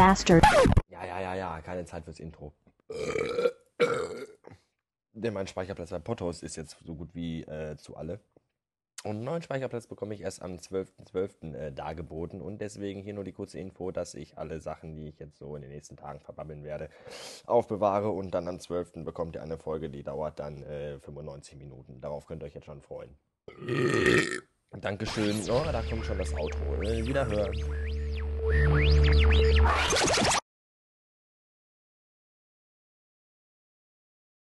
bastard. Ja, ja, ja, ja, keine Zeit fürs Intro. Denn mein Speicherplatz bei Potos ist jetzt so gut wie äh, zu alle. Und einen neuen Speicherplatz bekomme ich erst am 12.12. Äh, dargeboten. Und deswegen hier nur die kurze Info, dass ich alle Sachen, die ich jetzt so in den nächsten Tagen verbabbeln werde, aufbewahre. Und dann am 12. bekommt ihr eine Folge, die dauert dann äh, 95 Minuten. Darauf könnt ihr euch jetzt schon freuen. Dankeschön. Oh, da kommt schon das Outro. Äh, wiederhören.